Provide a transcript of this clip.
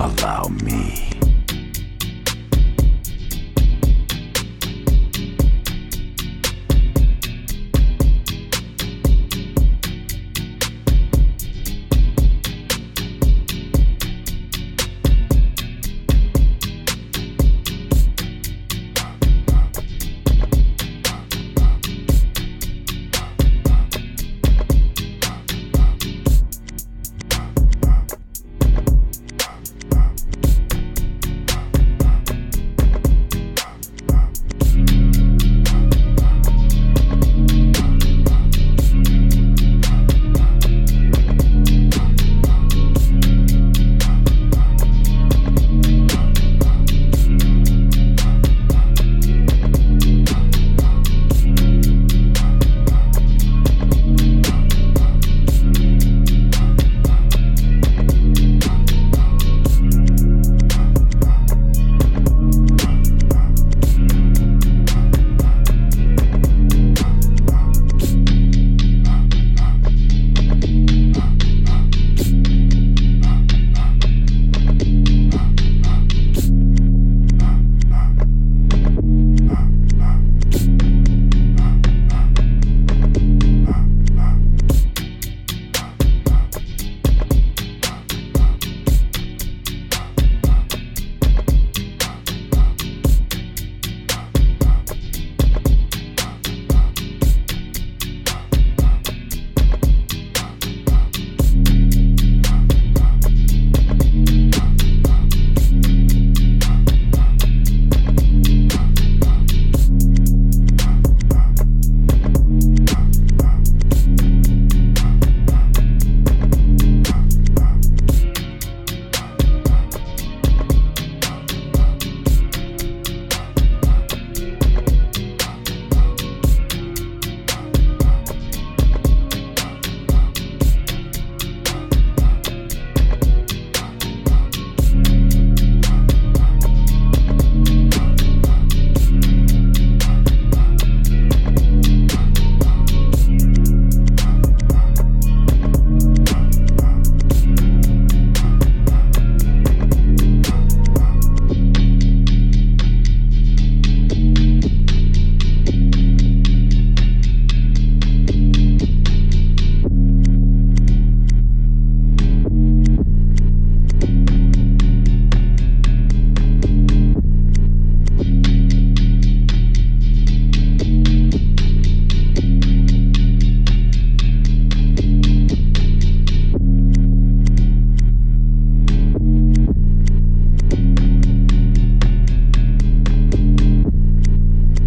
Allow me.